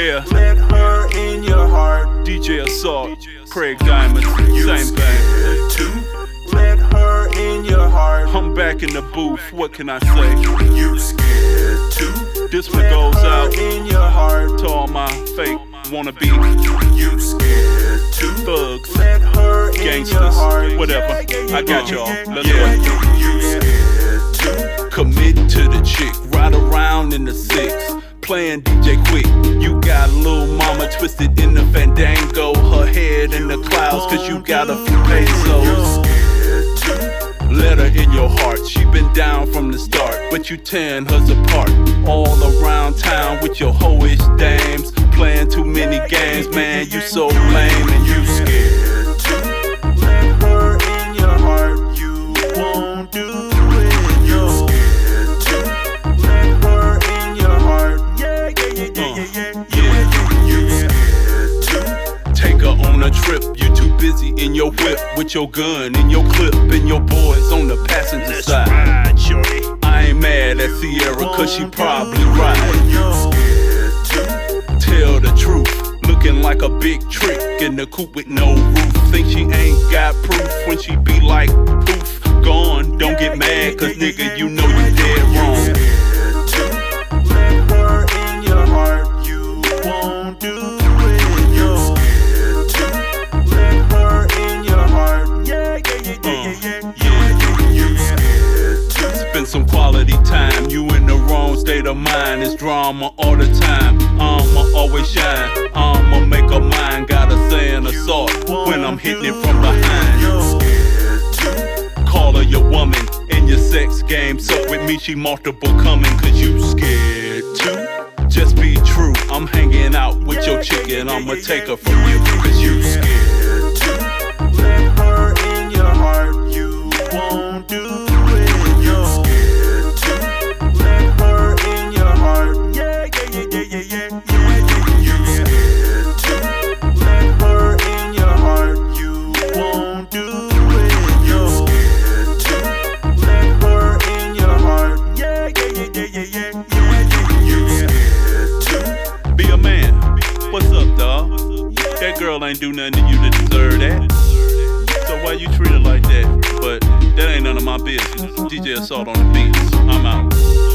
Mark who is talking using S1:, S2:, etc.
S1: Yeah.
S2: Let her in your heart.
S1: DJ Assault, Craig Diamond,
S2: You
S1: same thing.
S2: too. Let her in your heart.
S1: I'm back in the booth, what can I say?
S2: You scared too.
S1: This one goes out
S2: in your heart.
S1: to all my fake wannabe
S2: You scared too.
S1: thugs,
S2: Let her in your
S1: gangsters, whatever.
S2: Yeah, yeah,
S1: I got y'all. Let's
S2: yeah,
S1: go.
S2: yeah, You scared too.
S1: Commit to the chick, ride around in the six, playing DJ Quik. You got little mama twisted in the fandango, her head in the clouds, cause you got a few pesos. Let her in your heart, she been down from the start, but you tearing hers apart. All around town with your hoish dames, playing too many games, man, you so lame busy in your whip with your gun and your clip and your boys on the passenger side.
S3: Ride.
S1: I ain't mad at Sierra cause she probably right.
S2: You scared too.
S1: Tell the truth, looking like a big trick in the coupe with no roof. Think she ain't got proof when she be like poof. Gone, don't get mad cause nigga you know you dead wrong. Spend some quality time. You in the wrong state of mind. It's drama all the time. I'ma always shine. I'ma make a mind. Got a saying assault when I'm hitting it from behind.
S2: You scared too.
S1: Call her your woman in your sex game. So with me, she multiple coming. Cause you scared too. Just be true. I'm hanging out with your chicken. I'ma take her from you. Cause you scared.
S2: scared too. Let her
S1: That girl ain't do nothing to you to deserve that. So why you treat her like that? But that ain't none of my business. DJ Assault on the beats. I'm out.